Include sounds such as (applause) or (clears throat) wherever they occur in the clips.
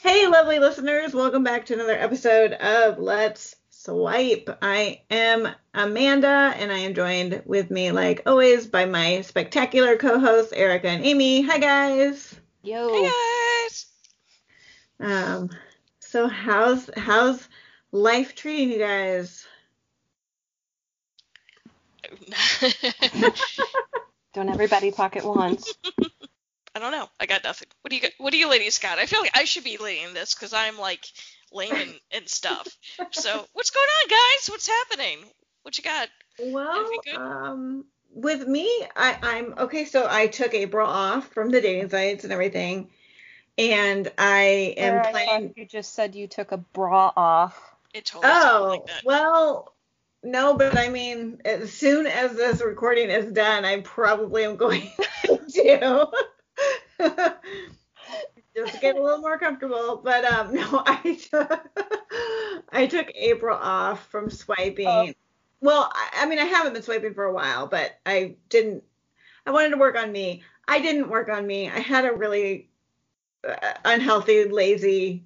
Hey, lovely listeners, welcome back to another episode of Let's Swipe. I am Amanda, and I am joined with me, like always, by my spectacular co hosts, Erica and Amy. Hi, guys. Yo. Hey guys. Um, so how's how's life treating you guys? (laughs) (laughs) Don't everybody talk at once. I don't know. I got nothing. What do you? What do you ladies got? I feel like I should be leading this because I'm like lame and, and stuff. So (laughs) what's going on, guys? What's happening? What you got? Well, um, with me, I, I'm okay. So I took April off from the dating sites and everything, and I am Or I you just said you took a bra off. It totally Oh, like that. well, no, but I mean, as soon as this recording is done, I probably am going (laughs) to (laughs) just to get a little more comfortable. But um, (laughs) no, I took I took April off from swiping. Oh. Well, I, I mean, I haven't been swiping for a while, but I didn't. I wanted to work on me. I didn't work on me. I had a really uh, unhealthy, lazy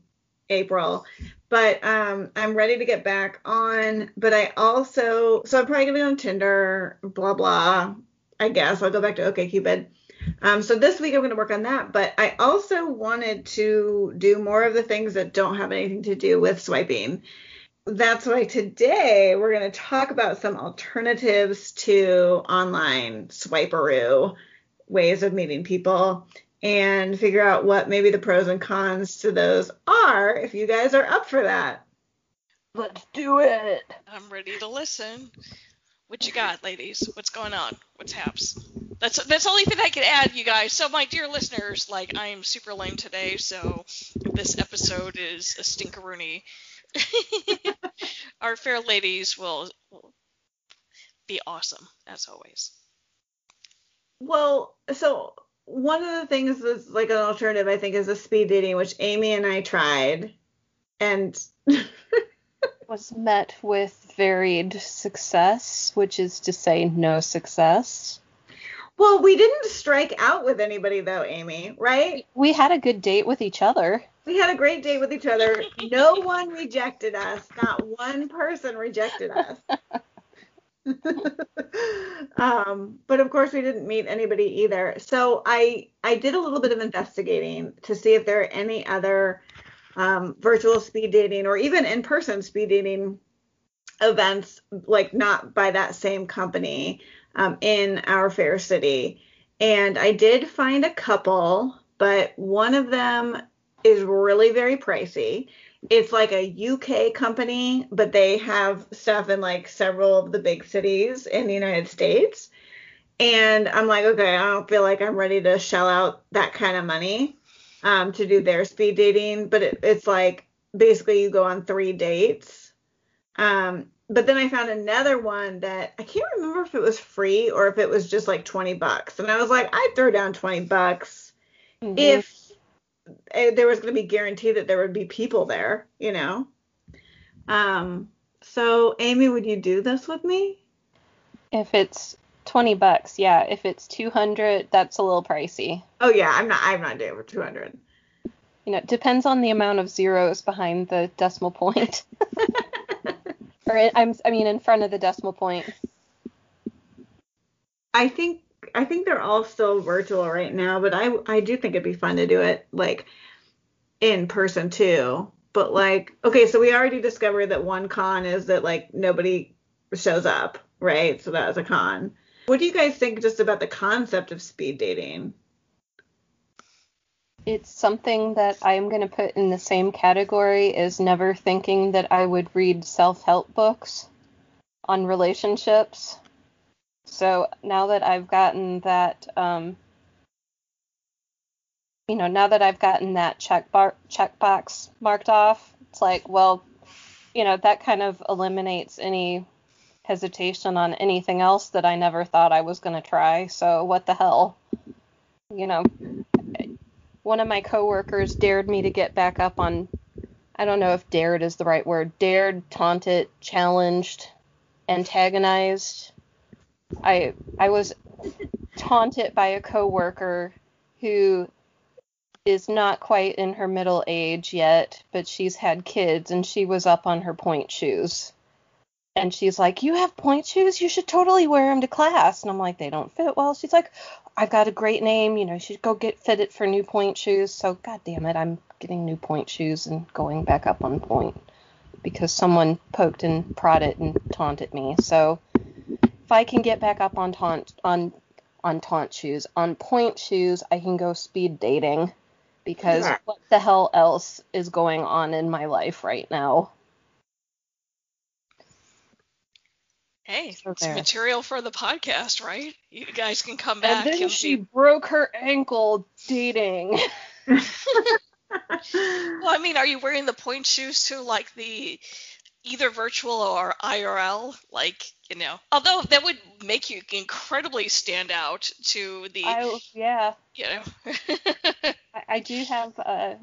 April but um, I'm ready to get back on. But I also, so I'm probably gonna be on Tinder, blah blah. I guess I'll go back to OkCupid. Um, so this week I'm gonna work on that. But I also wanted to do more of the things that don't have anything to do with swiping. That's why today we're gonna talk about some alternatives to online swiperoo ways of meeting people and figure out what maybe the pros and cons to those are if you guys are up for that. Let's do it. I'm ready to listen. What you got, ladies? What's going on? What's haps? That's that's the only thing I can add, you guys. So my dear listeners, like I am super lame today, so this episode is a stinkeroony. (laughs) Our fair ladies will, will be awesome as always. Well, so one of the things that's like an alternative, I think, is a speed dating, which Amy and I tried. And (laughs) Was met with varied success, which is to say no success. well, we didn't strike out with anybody though, Amy, right? We had a good date with each other. We had a great date with each other. No one rejected us. Not one person rejected us. (laughs) um, but of course, we didn't meet anybody either. So I I did a little bit of investigating to see if there are any other um, virtual speed dating or even in person speed dating events, like not by that same company um, in our fair city. And I did find a couple, but one of them is really very pricey. It's like a UK company, but they have stuff in like several of the big cities in the United States. And I'm like, okay, I don't feel like I'm ready to shell out that kind of money um, to do their speed dating. But it, it's like basically you go on three dates. Um, but then I found another one that I can't remember if it was free or if it was just like 20 bucks. And I was like, I'd throw down 20 bucks Mhm. if uh, there was going to be guaranteed that there would be people there, you know. Um, so Amy, would you do this with me? if it's 20 bucks, yeah. If it's 200, that's a little pricey. Oh yeah, I'm not. I'm not doing it for 200. You know, it depends on the amount of zeros behind the decimal point. (laughs) or in, I'm I mean in front of the decimal point. I think I think they're all still virtual right now, but I I do think it'd be fun to do it like in person too. But like, okay, so we already discovered that one con is that like nobody shows up, right? So that was a con. What do you guys think just about the concept of speed dating? It's something that I'm going to put in the same category as never thinking that I would read self-help books on relationships. So now that I've gotten that, um, you know, now that I've gotten that check bar- checkbox marked off, it's like, well, you know, that kind of eliminates any hesitation on anything else that I never thought I was going to try. So what the hell? You know, one of my coworkers dared me to get back up on I don't know if dared is the right word. Dared, taunted, challenged, antagonized. I I was taunted by a coworker who is not quite in her middle age yet, but she's had kids and she was up on her pointe shoes. And she's like, You have pointe shoes? You should totally wear them to class. And I'm like, They don't fit well. She's like, I've got a great name. You know, you should go get fitted for new pointe shoes. So, God damn it, I'm getting new pointe shoes and going back up on pointe because someone poked and prodded and taunted me. So, if I can get back up on taunt on on taunt shoes, on pointe shoes, I can go speed dating because what the hell else is going on in my life right now? Hey, So it's there. material for the podcast, right? You guys can come back. And then and she be. broke her ankle dating. (laughs) Well, I mean, are you wearing the pointe shoes to like the either virtual or IRL? Like, you know, although that would make you incredibly stand out to the, I yeah, you know. (laughs) I, I do have uh,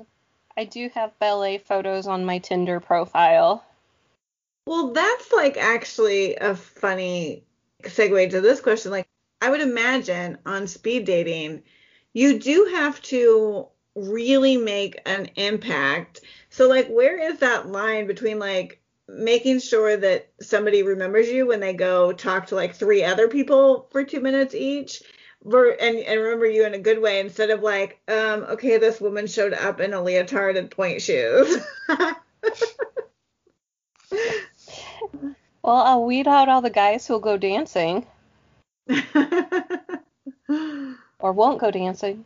I do have ballet photos on my Tinder profile. Well, that's like actually a funny segue to this question. Like, I would imagine on speed dating, you do have to really make an impact. So, like, where is that line between like making sure that somebody remembers you when they go talk to like three other people for two minutes each? And, and remember you in a good way instead of like, um, okay, this woman showed up in a leotard and pointe shoes. (laughs) Well, I'll weed out all the guys who'll go dancing (laughs) or won't go dancing.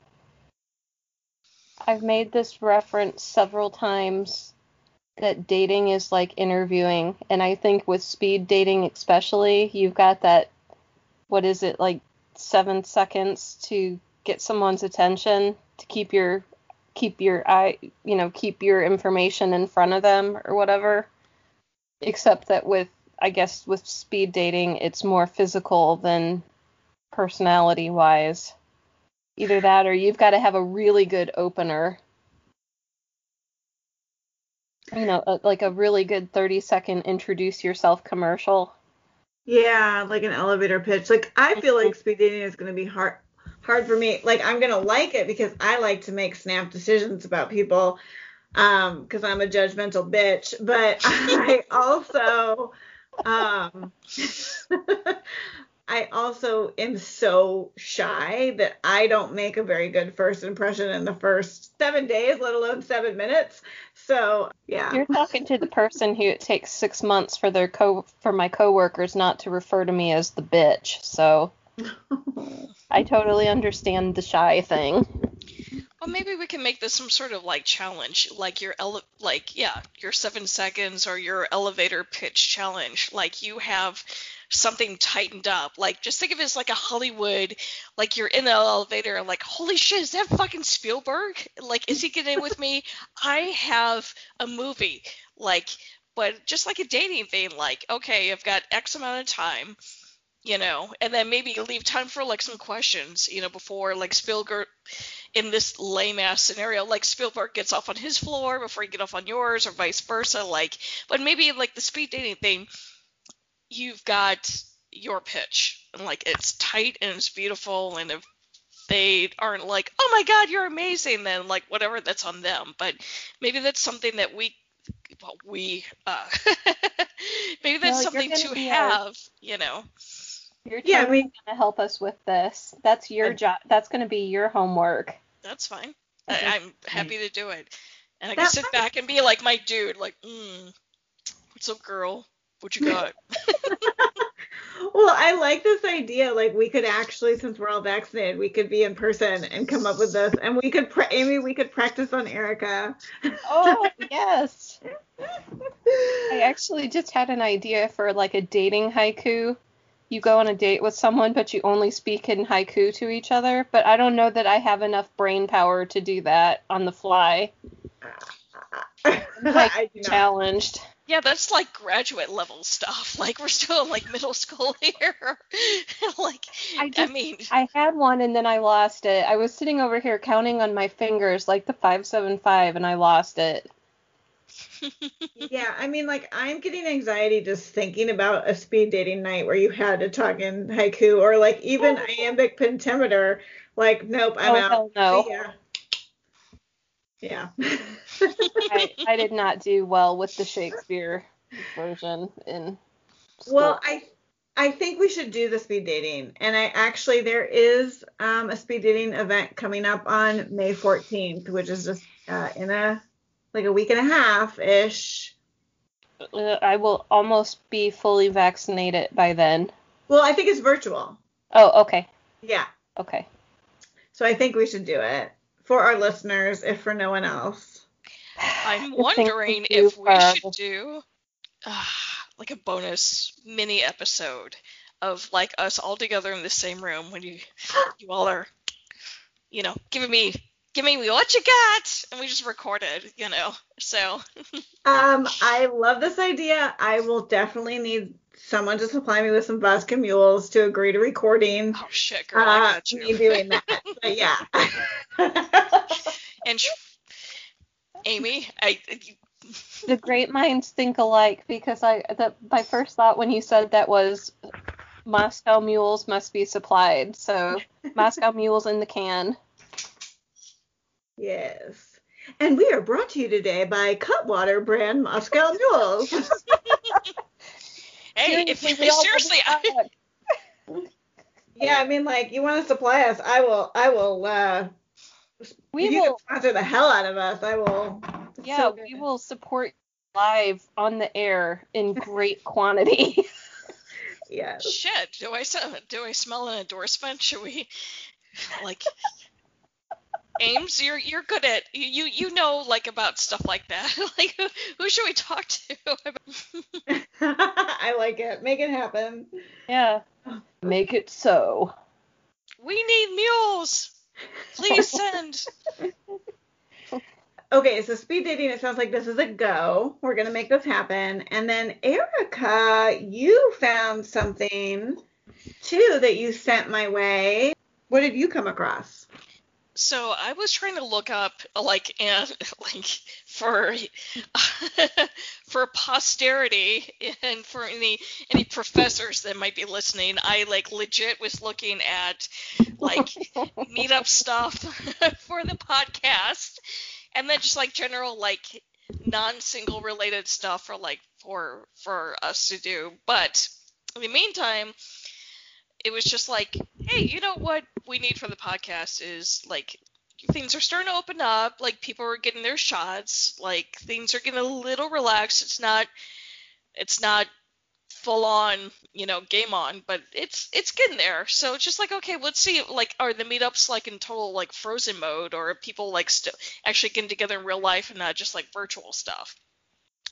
I've made this reference several times that dating is like interviewing, and I think with speed dating especially, you've got that what is it like 7 seconds to get someone's attention to keep your keep your eye, you know, keep your information in front of them or whatever. Except that with I guess with speed dating, it's more physical than personality wise. Either that or you've got to have a really good opener. You know, a, like a really good 30 second introduce yourself commercial. Yeah, like an elevator pitch. Like I feel like speed dating is going to be hard hard for me. Like I'm going to like it because I like to make snap decisions about people um cuz I'm a judgmental bitch, but (laughs) I also um (laughs) I also am so shy that I don't make a very good first impression in the first 7 days, let alone 7 minutes. So, yeah. You're talking to the person who it takes six months for their co for my coworkers not to refer to me as the bitch. So (laughs) I totally understand the shy thing. Well, maybe we can make this some sort of like challenge, like your ele- like yeah, your seven seconds or your elevator pitch challenge. Like you have something tightened up. Like just think of it as like a Hollywood, like you're in the elevator and like, holy shit, is that fucking Spielberg? Like, is he getting with me? (laughs) I have a movie, like, but just like a dating thing. Like, okay, I've got X amount of time you know, and then maybe leave time for like some questions, you know, before like Spielberg in this lame ass scenario, like Spielberg gets off on his floor before you get off on yours, or vice versa. Like, but maybe like the speed dating thing, you've got your pitch, and like it's tight and it's beautiful, and if they aren't like, oh my god, you're amazing, then like whatever, that's on them. But maybe that's something that we, well, we, uh, (laughs) maybe that's something to our- have, you know. You're Yeah, I totally mean- gonna help us with this. That's your I- job. That's gonna be your homework. That's fine. Okay. I, I'm happy to do it. And I can That's sit back and be like my dude, like, mm, what's up, girl? What you got? (laughs) Well, I like this idea. Like we could actually, since we're all vaccinated, we could be in person and come up with this, and we could, pra- Amy, we could practice on Erica. Oh yes. (laughs) I actually just had an idea for like a dating haiku. You go on a date with someone, but you only speak in haiku to each other. But I don't know that I have enough brain power to do that on the fly. (laughs) I do not. Challenged. yeah, that's like graduate level stuff. (laughs) Like we're still in like middle school (laughs) here. like, I I, mean, I had one and then I lost it. I was sitting over here counting on my fingers like the 575 and I lost it. Yeah, I mean, like I'm getting anxiety just thinking about a speed dating night where you had to talk in haiku or like even iambic pentameter. Like, nope, I'm Oh, out. hell no. Ya. Yeah. I, (laughs) I did not do well with the Shakespeare version in school. Well, I I think we should do the speed dating, and I actually there is um, a speed dating event coming up on May 14th, which is just uh, in a like a week and a half ish. Uh, I will almost be fully vaccinated by then. Well, I think it's virtual. Oh, okay. Yeah. Okay. So I think we should do it for our listeners, if for no one else. I'm (sighs) wondering we if we for- should do uh, like a bonus mini episode of like us all together in the same room when you you all are, you know, giving me give me what you got, and we just recorded you know. So (laughs) Um, I love this idea. I will definitely need someone to supply me with some vodka mules to agree to recording. oh shit, girl, I Uh, got me doing that. (laughs) But yeah. And sh- Amy, I you, The great minds think alike because I the my first thought when you said that was Moscow mules must be supplied. So (laughs) Moscow mules in the can. Yes. And we are brought to you today by Cutwater brand Moscow Mules. (laughs) hey, if Seriously, we all seriously, I, yeah, I mean, like, you want to supply us? I will. I will. uh We you will sponsor the hell out of us. I will. Yeah, so we will support live on the air in great (laughs) quantity. Yes. shit, do I s- do I smell an endorsement? Should we like? Ames, you're you're good at you you know like about stuff like that. (laughs) like who, who should we talk to? (laughs) (laughs) I like it. Make it happen. yeah. Make it so. we need mules. Please send. Okay, so speed dating, it sounds like this is a go. We're going to make this happen. And then, Erica, you found something too that you sent my way. What did you come across? So I was trying to look up like and (laughs) like for (laughs) for posterity and for any any professors that might be listening, I like legit was looking at like (laughs) meetup stuff for the podcast and then just like general like non-single related stuff for like for for us to do. But in the meantime, it was just like, hey, you know what we need for the podcast is like things are starting to open up, like people are getting their shots, like things are getting a little relaxed. It's not it's not full on, you know, game on, but it's it's getting there. So it's just like, okay, let's see like are the meetups like in total like frozen mode or people like still actually getting together in real life and not just like virtual stuff?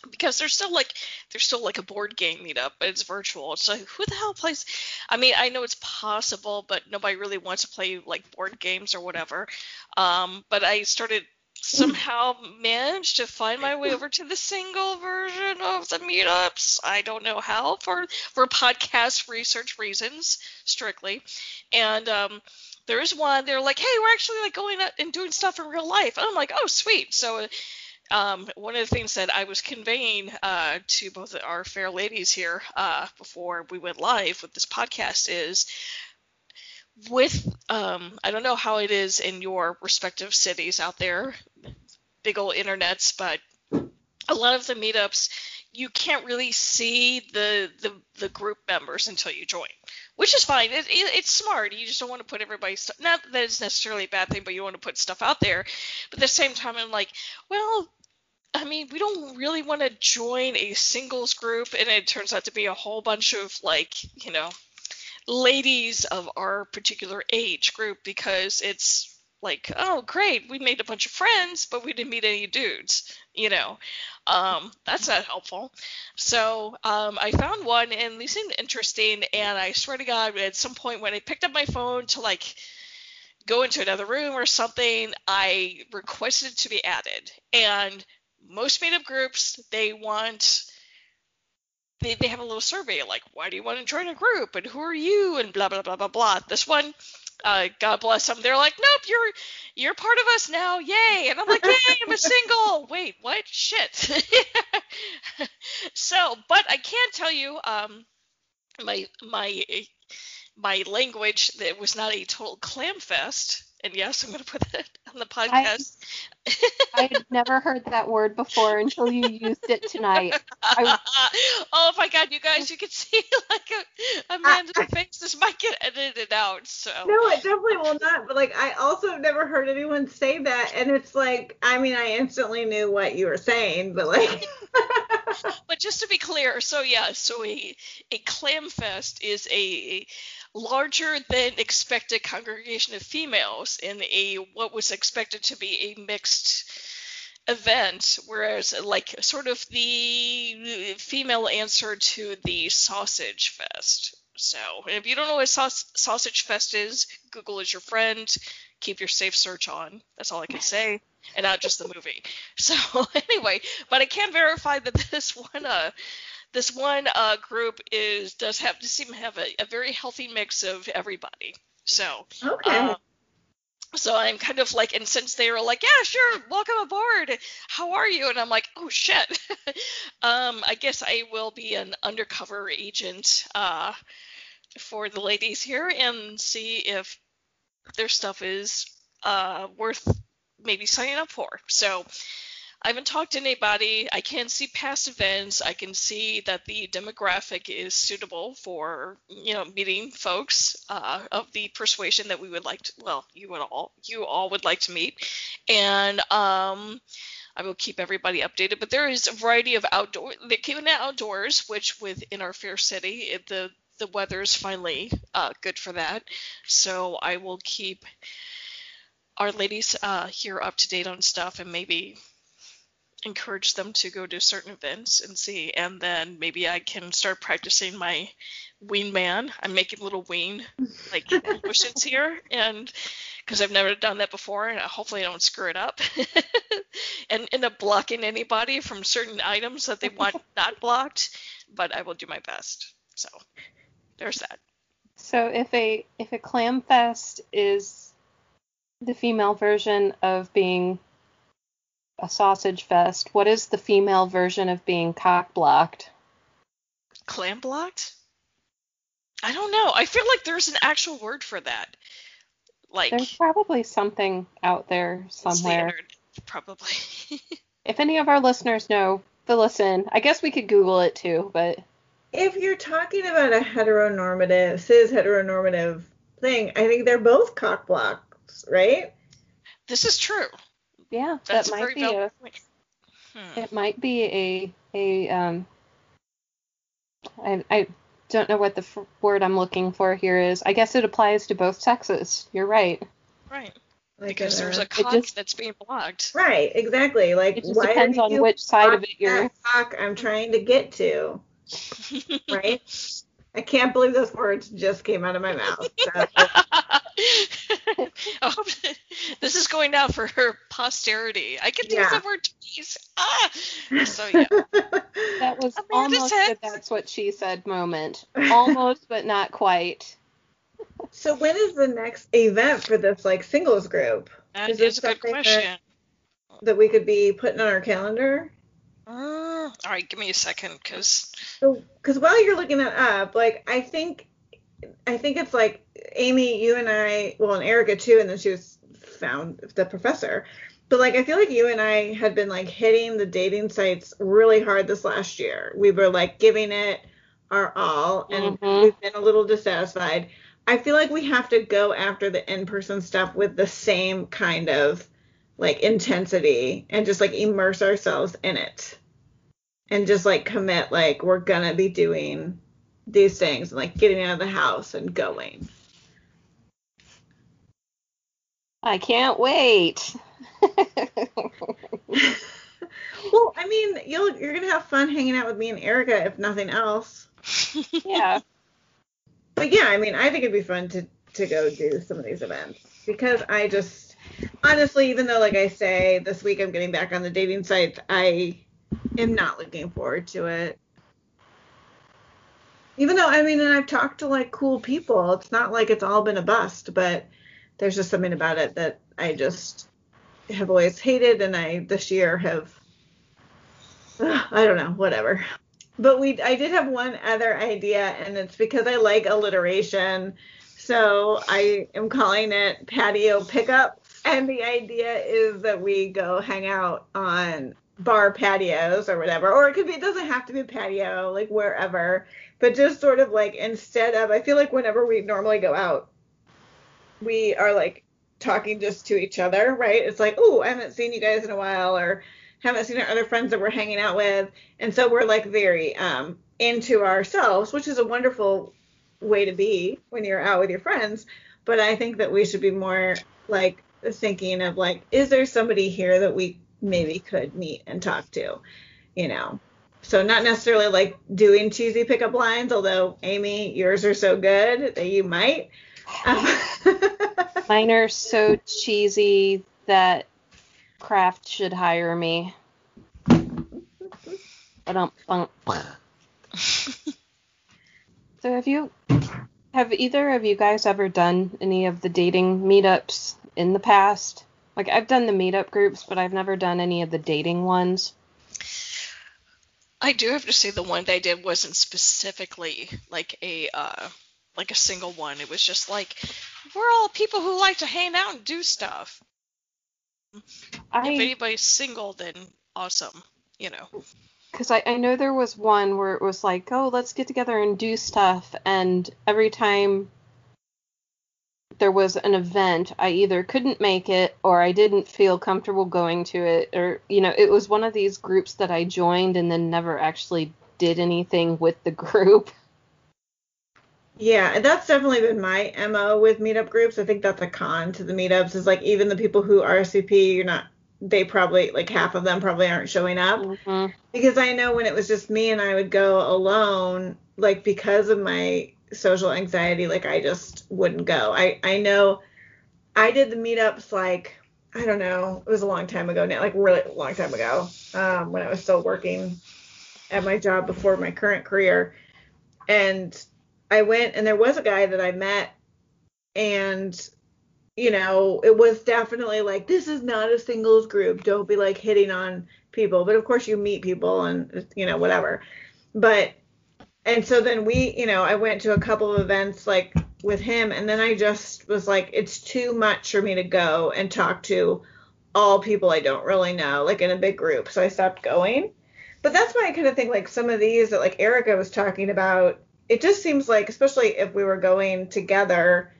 Because there's still like there's still like a board game meetup, but it's virtual. So who the hell plays? I mean, I know it's possible, but nobody really wants to play like board games or whatever. Um, but I started somehow managed to find my way over to the single version of the meetups. I don't know how for for podcast research reasons strictly, and um, there is one. They're like, hey, we're actually like going out and doing stuff in real life. And I'm like, oh, sweet. So um, one of the things that I was conveying uh, to both our fair ladies here uh, before we went live with this podcast is with um, I don't know how it is in your respective cities out there, big old internets, but a lot of the meetups you can't really see the the, the group members until you join, which is fine. It, it, it's smart. You just don't want to put everybody's stuff. Not that it's necessarily a bad thing, but you want to put stuff out there. But at the same time, I'm like, well, I mean, we don't really want to join a singles group, and it turns out to be a whole bunch of like, you know, ladies of our particular age group because it's like, oh, great, we made a bunch of friends, but we didn't meet any dudes, you know. Um, that's not helpful. So um, I found one, and they seemed interesting, and I swear to God, at some point when I picked up my phone to like go into another room or something, I requested to be added, and most meetup groups they want they, they have a little survey like why do you want to join a group? And who are you? And blah blah blah blah blah. This one uh, god bless them they're like nope you're you're part of us now yay. And i'm like yay i'm a (laughs) single. Wait what? Shit. (laughs) So but i can tell you um my my my language that was not a total clam fest and yes i'm going to put that on the podcast (laughs) I had never heard that word before until you used it tonight. I, (laughs) oh my god, you guys, you can see (laughs) like a, Amanda's I- face. This might get edited out, so. No, it definitely will not. But like, I also have never heard anyone say that, and it's like, I mean, I instantly knew what you were saying, but like, But just to be clear, so yeah, so a a clam fest is a larger than expected congregation of females in a what was expected to be a mixed event, whereas like sort of the female answer to the sausage fest. So, if you don't know what saus- sausage fest is, Google is your friend. Keep your safe search on. That's all I can say, and not just the movie. (laughs) So anyway, but I can verify that this one uh this one uh group is does have to seem to have a, a very healthy mix of everybody. So okay. uh, so I'm kind of like, and since they were like, yeah, sure, welcome aboard. How are you? And I'm like, oh shit. (laughs) um, I guess I will be an undercover agent uh, for the ladies here and see if their stuff is uh, worth maybe signing up for. So I haven't talked to anybody. I can see past events. I can see that the demographic is suitable for, you know, meeting folks uh, of the persuasion that we would like to. Well, you would all, you all would like to meet, and um, I will keep everybody updated. But there is a variety of outdoor. They're keeping it outdoors, which within our fair city, it, the the weather is finally uh, good for that. So I will keep our ladies uh, here up to date on stuff and maybe encourage them to go to certain events and see and then maybe i can start practicing my ween man. I'm making little ween like (laughs) motions here and because i've never done that before and hopefully i don't screw it up. (laughs) And end up blocking anybody from certain items that they want (laughs) not blocked but i will do my best. So there's that. So if a if a clam fest is the female version of being a sausage fest, what is the female version of being cock blocked? clam blocked i don't know i feel like there's an actual word for that like There's probably something out there somewhere. standard probably (laughs) If any of our listeners know, fill us in. I guess we could Google it too, but if you're talking about a heteronormative, cis heteronormative thing, I think they're both cock blocks, right? this is true yeah, that's that might very be valid a point hmm. it might be a a um I I don't know what the f- word I'm looking for here is. I guess it applies to both sexes. You're right. right Like because in there's a- a cock just- that's being blocked right, exactly. Like It just why depends on which side of it you're. that cock I'm trying to get to, (laughs) right? I can't believe those words just came out of my mouth. (laughs) That's- (laughs) Oh, this is going out for her posterity. I can use Yeah. the word twice. Ah! So yeah. (laughs) That was Amanda almost said- a that's what she said moment. Almost, but not quite. so when is the next event for this like singles group That Is it is a good something that- question. that we could be putting on our calendar? Uh, all right, give me a second, because So, because while you're looking that up, like I think, I think it's like Amy, you and I, well, and Erica too, and then she was found the professor. But like I feel like you and I had been like hitting the dating sites really hard this last year. We were like giving it our all, and Mhm. we've been a little dissatisfied. I feel like we have to go after the in-person stuff with the same kind of like intensity and just like immerse ourselves in it and just like commit like we're gonna be doing these things and like getting out of the house and going. I can't wait. (laughs) (laughs) well, I mean, you'll you're gonna have fun hanging out with me and Erica if nothing else. yeah. But yeah, I mean, I think it'd be fun to to go do some of these events because I just honestly, even though like I say this week I'm getting back on the dating sites, I am not looking forward to it. Even though I mean, and I've talked to like cool people, it's not like it's all been a bust, but there's just something about it that I just have always hated, and I this year have (sighs) I don't know, whatever. But we I did have one other idea, and it's because I like alliteration. So I am calling it patio pickup. and the idea is that we go hang out on bar patios or whatever, or it could be, it doesn't have to be patio, like wherever, but just sort of like instead of, I feel like whenever we normally go out, we are like talking just to each other, right? It's like, oh, I haven't seen you guys in a while, or haven't seen our other friends that we're hanging out with, and so we're like very um into ourselves, which is a wonderful way to be when you're out with your friends. But I think that we should be more like thinking of like, is there somebody here that we maybe could meet and talk to, you know? So not necessarily like doing cheesy pickup lines, although Amy, yours are so good that you might. Mine are (laughs) so cheesy that Kraft should hire me. I don't. so have you have either of you guys ever done any of the dating meetups in the past? Like I've done the meetup groups, but I've never done any of the dating ones. I do have to say the one they did wasn't specifically like a uh, like a single one. It was just like we're all people who like to hang out and do stuff. I, if anybody's single, then awesome, you know. Because I, I know there was one where it was like, oh, let's get together and do stuff, and every time there was an event, I either couldn't make it or I didn't feel comfortable going to it, or you know, it was one of these groups that I joined and then never actually did anything with the (laughs) group. Yeah, that's definitely been my MO with meetup groups. I think that's a con to the meetups is like even the people who RSVP, you're not they probably like half of them probably aren't showing up. Mm-hmm. Because I know when it was just me and I would go alone, like because of my social anxiety, like I just wouldn't go. I I know I did the meetups like I don't know, it was a long time ago now, like really long time ago, um, when I was still working at my job before my current career. And I went and there was a guy that I met and you know, it was definitely like this is not a singles group. Don't be like hitting on people. But of course you meet people and you know, whatever. But and so then we, you know, I went to a couple of events like with him and then I just was like it's too much for me to go and talk to all people I don't really know, like in a big group. So I stopped going. But that's why I kind of think like some of these that like Erica was talking about it just seems like, especially if we were going together,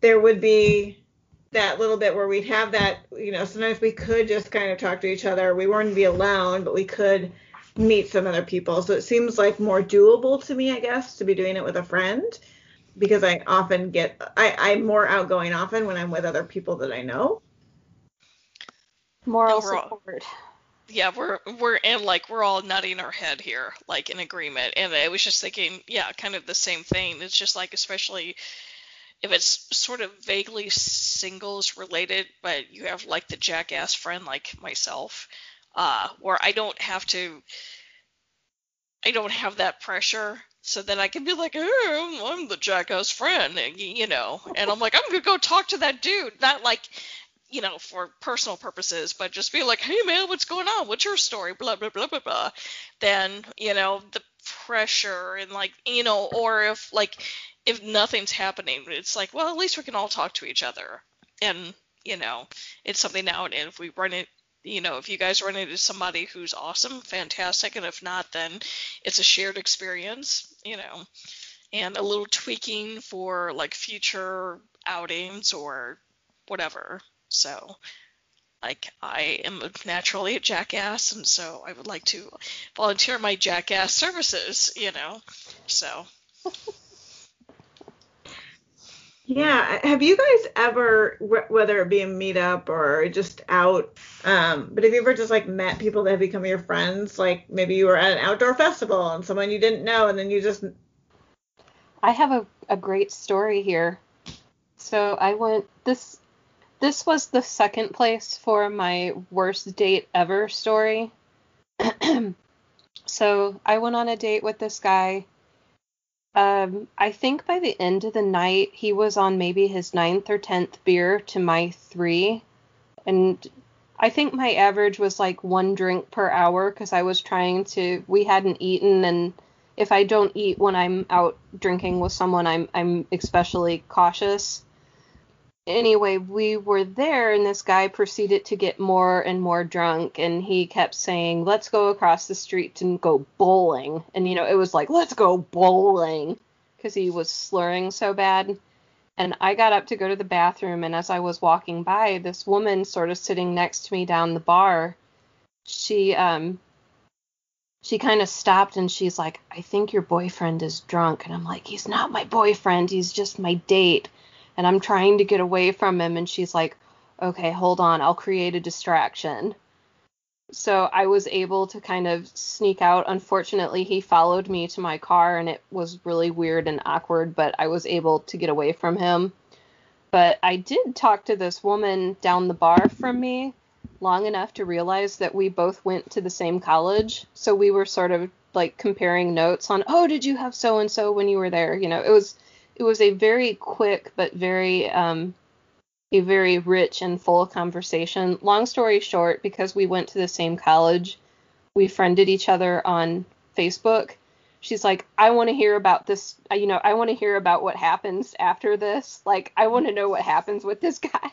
there would be that little bit where we'd have that, you know, sometimes we could just kind of talk to each other. We wouldn't be alone, but we could meet some other people. So it seems like more doable to me, I guess, to be doing it with a friend because I often get, I, I'm more outgoing often when I'm with other people that I know. Moral support yeah, we're we're and like we're all nodding our head here, like in agreement. And I was just thinking, yeah, kind of the same thing. It's just like especially if it's sort of vaguely singles related, but you have like the jackass friend like myself, uh, where I don't have to I don't have that pressure. So then I can be like, oh, I'm the jackass friend, and you know, and I'm like, I'm gonna go talk to that dude, not like you know, for personal purposes, but just be like, hey man, what's going on? What's your story? Blah blah blah blah blah. Then you know the pressure and like you know, or if like if nothing's happening, it's like, well, at least we can all talk to each other, and you know, it's something now and if we run it. You know, if you guys run into somebody who's awesome, fantastic, and if not, then it's a shared experience, you know, and a little tweaking for like future outings or whatever. So, like, I am naturally a jackass, and so I would like to volunteer my jackass services, you know. So. (laughs) Yeah. Have you guys ever, whether it be a meetup or just out, um, but have you ever just like met people that have become your friends? Like maybe you were at an outdoor festival and someone you didn't know, and then you just. I have a, a great story here. So I went this this was the second place for my worst date ever story. (clears throat) so I went on a date with this guy. Um, I think by the end of the night, he was on maybe his ninth or tenth beer to my three. And I think my average was like one drink per hour because I was trying to, we hadn't eaten. And if I don't eat when I'm out drinking with someone, I'm, I'm especially cautious. Anyway, we were there, and this guy proceeded to get more and more drunk, and he kept saying, "Let's go across the street and go bowling." And you know, it was like, "Let's go bowling," because he was slurring so bad. And I got up to go to the bathroom, and as I was walking by, this woman sort of sitting next to me down the bar, she um she kind of stopped and she's like, I think your boyfriend is drunk. And I'm like, he's not my boyfriend. He's just my date. And I'm trying to get away from him. And she's like, okay, hold on. I'll create a distraction. So I was able to kind of sneak out. Unfortunately, he followed me to my car and it was really weird and awkward, but I was able to get away from him. But I did talk to this woman down the bar from me long enough to realize that we both went to the same college. So we were sort of like comparing notes on, oh, did you have so and so when you were there? You know, it was it was a very quick but very um, a very rich and full conversation. Long story short, because we went to the same college, we friended each other on Facebook. She's like, I want to hear about this. You know, I want to hear about what happens after this. Like, I want to know what happens with this (laughs) guy.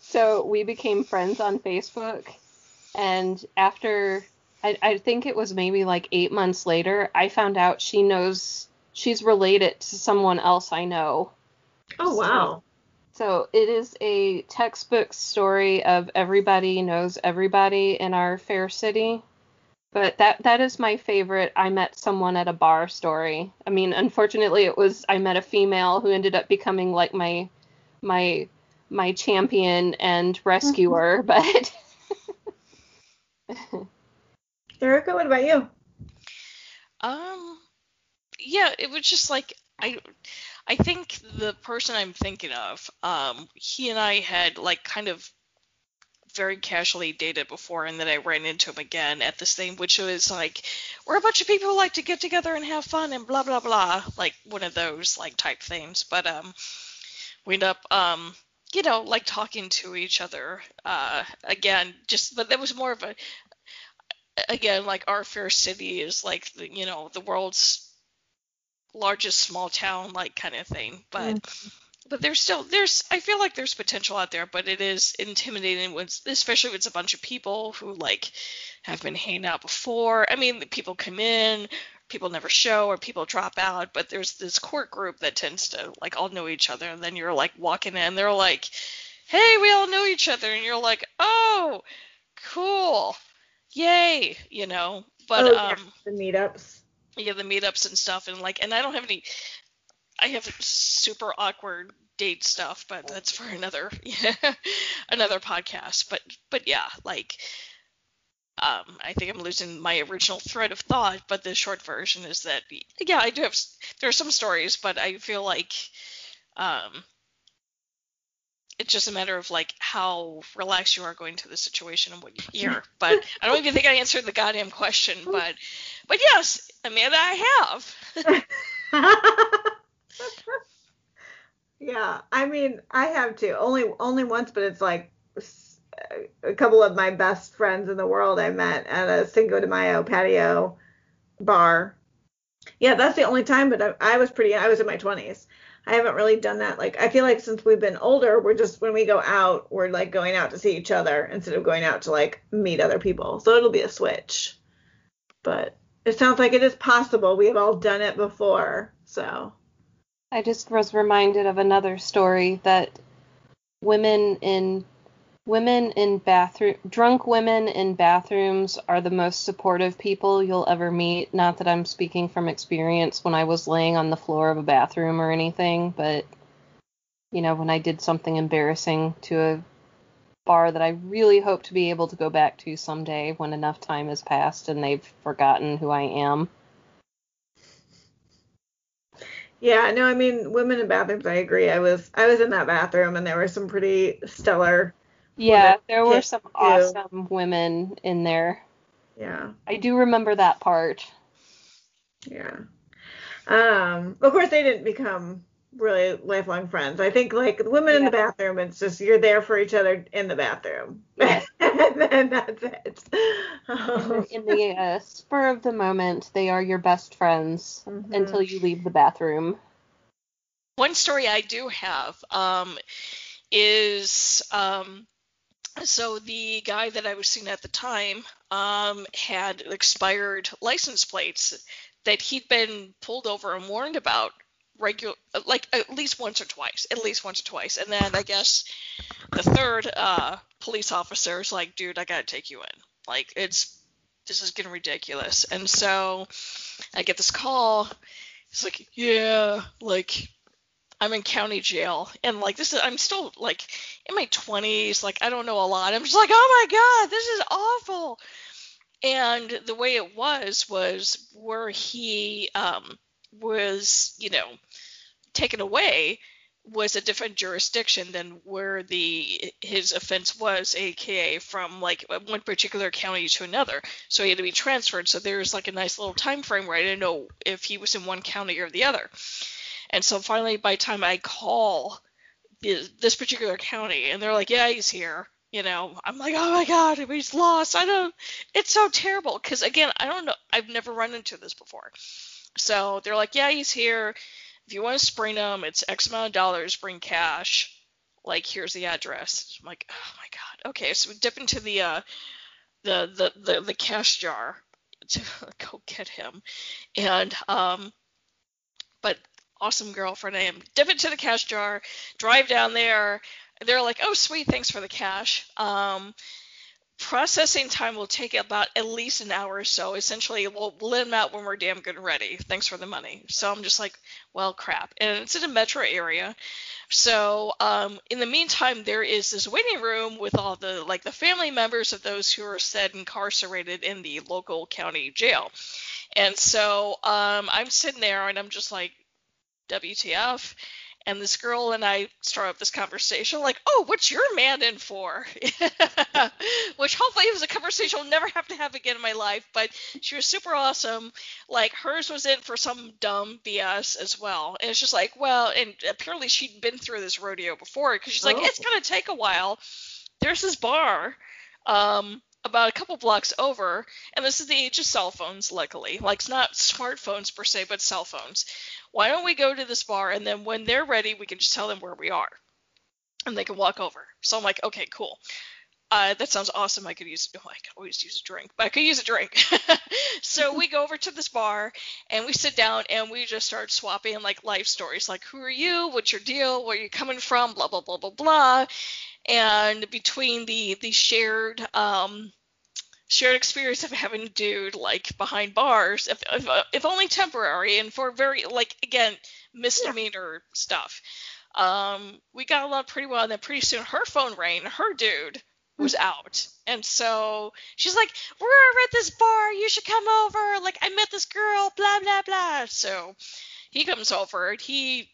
So we became friends on Facebook, and after I, I think it was maybe like eight months later, I found out she knows she's related to someone else I know. Oh wow. So, so it is a textbook story of everybody knows everybody in our fair city. But that that is my favorite. I met someone at a bar story. I mean, unfortunately, it was I met a female who ended up becoming like my my my champion and rescuer, (laughs) but Erica, what about you? Um, yeah, it was just like I, I think the person I'm thinking of, um, he and I had like kind of very casually dated before, and then I ran into him again at this thing, which was like, we're a bunch of people who like to get together and have fun and blah blah blah, like one of those like type things. But um, we end up um you know, like talking to each other. Uh, again, just but that was more of a again like our fair city is like the, you know the world's largest small town like kind of thing, but. Mm. But there's still there's I feel like there's potential out there, but it is intimidating when especially when it's a bunch of people who like have been hanging out before. I mean, people come in, people never show or people drop out, but there's this core group that tends to like all know each other, and then you're like walking in, they're like, "Hey, we all know each other," and you're like, "Oh, cool, yay," you know. But oh, yeah, um, the meetups. Yeah, the meetups and stuff, and like, and I don't have any. I have super awkward date stuff, but that's for another (laughs) yeah, another podcast. But but yeah, like um, I think I'm losing my original thread of thought, but the short version is that yeah, I do have there are some stories, but I feel like um, it's just a matter of like how relaxed you are going to the situation and what you hear. (laughs) But I don't even think I answered the goddamn question. Oh. But but yes, Amanda, I have. (laughs) yeah, I mean, I have too. Only only once, but it's like a couple of my best friends in the world I met at a Cinco de Mayo patio bar. Yeah, that's the only time, but I, I was pretty, I was in my 20s. I haven't really done that. Like, I feel like since we've been older, we're just, when we go out, we're like going out to see each other instead of going out to like meet other people. So it'll be a switch. But it sounds like it is possible. We have all done it before. So. I just was reminded of another story that women in Women in bathroom, drunk women in bathrooms are the most supportive people you'll ever meet. Not that I'm speaking from experience when I was laying on the floor of a bathroom or anything, but you know, when I did something embarrassing to a bar that I really hope to be able to go back to someday when enough time has passed and they've forgotten who I am. Yeah, no, I mean, women in bathrooms, I agree. I was I was in that bathroom and there were some pretty stellar yeah, there were some too. awesome women in there. Yeah. I do remember that part. Yeah. Um, of course they didn't become really lifelong friends. I think like the women yeah. in the bathroom, it's just you're there for each other in the bathroom. Yes. (laughs) and then that's it. in (laughs) the uh, spur of the moment, they are your best friends mm-hmm. until you leave the bathroom. One story I do have, um, is um, so the guy that I was seeing at the time um, had expired license plates that he'd been pulled over and warned about regular like at least once or twice at least once or twice. And then i guess the third uh police officer is like dude i gotta take you in. Like it's this is getting ridiculous. And so i get this call. It's like yeah like i'm in county jail and like this is i'm still like in my 20s like i don't know a lot i'm just like oh my god this is awful and the way it was was where he um was, you know, taken away was a different jurisdiction than where the his offense was, aka from like one particular county to another. So he had to be transferred. So there's like a nice little time frame where I didn't know if he was in one county or the other. And so finally, by the time I call this particular county, and they're like, "Yeah, he's here," you know, I'm like, "Oh my God, he's lost." I don't. It's so terrible because again, I don't know. I've never run into this before. So they're like, yeah, he's here. If you want to spring him, it's X amount of dollars, bring cash. Like, here's the address. I'm like, oh my god. Okay, so we dip into the uh, the, the the the cash jar (laughs) to go get him, and um, but awesome girlfriend I am. Dip into the cash jar, drive down there. They're like, oh sweet, thanks for the cash. Um, processing time will take about at least an hour or so. Essentially, we'll let them out when we're damn good and ready. Thanks for the money. So I'm just like, well, crap. And it's in a metro area. So um, in the meantime, there is this waiting room with all the like the family members of those who are said incarcerated in the local county jail. And so um, I'm sitting there and I'm just like, WTF? and this girl and I start up this conversation like, "Oh, what's your man in for?" (laughs) Which hopefully is a conversation I'll never have to have again in my life. But she was super awesome. Like hers was in for some dumb BS as well. And it's just like, well, and apparently she'd been through this rodeo before because she's like, oh. it's gonna take a while. There's this bar. Um, about a couple blocks over, and this is the age of cell phones, luckily. Like, it's not smartphones per se, but cell phones why don't we go to this bar and then when they're ready, we can just tell them where we are and they can walk over. So I'm like, okay, cool. Uh, that sounds awesome. I could use, oh, (laughs) I could always use a drink, but I could use a drink. (laughs) so we go over to this bar and we sit down and we just start swapping like life stories, like who are you, what's your deal, where are you coming from, blah blah blah blah blah. And between the the shared um, shared experience of having a dude like behind bars, if, if, if only temporary, and for very like again misdemeanor yeah. stuff. Um, we got along pretty well, and then pretty soon her phone rang. Her dude was mm. out, and so she's like, "We're at this bar. You should come over. Like I met this girl. Blah blah blah." So he comes over. And he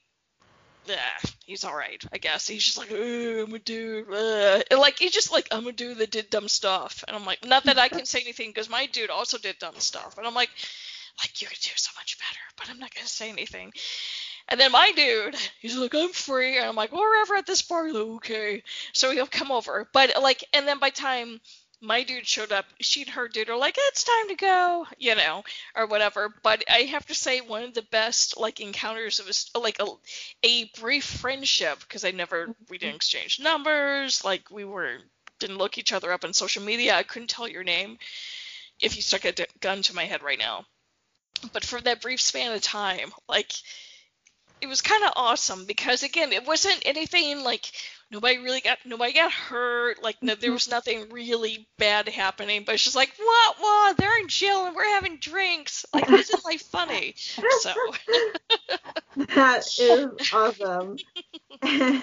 yeah, he's all right, I guess. He's just like, I'm a dude. Like he's just like, I'm a dude that did dumb stuff. And I'm like, not that I can say anything because my dude also did dumb stuff. And I'm like, like you could do so much better, but I'm not gonna say anything. And then my dude, he's like, I'm free. And I'm like, well, wherever at this bar, like, okay. So he'll come over. But like, and then by time my dude showed up, she and her dude are like, it's time to go, you know, or whatever. But I have to say, one of the best like encounters of a, like a, a brief friendship because I never we didn't mm-hmm. exchange numbers, like we were didn't look each other up on social media. I couldn't tell your name if you stuck a gun to my head right now. But for that brief span of time, like it was kind of awesome because again, it wasn't anything like nobody really got nobody got hurt like no, there was nothing really bad happening but she's like what what they're in jail and we're having drinks. Like isn't life funny? So (laughs) that is awesome. (laughs)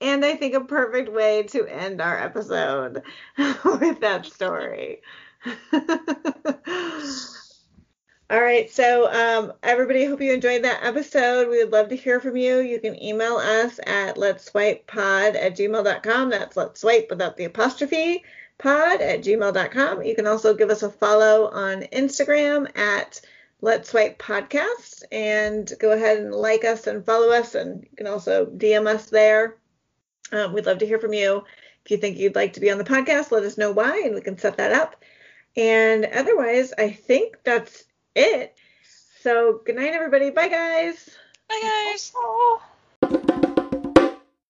And i think a perfect way to end our episode (laughs) with that story all right. So, um, everybody, hope you enjoyed that episode. We would love to hear from you. You can email us at let's swipe pod at gmail.com. That's let's swipe without the apostrophe pod at gmail.com. You can also give us a follow on Instagram at let's swipe podcast and go ahead and like us and follow us. And you can also DM us there. Um, we'd love to hear from you. If you think you'd like to be on the podcast, let us know why and we can set that up. And otherwise, I think that's it. So good night, everybody. Bye, guys. Bye, guys.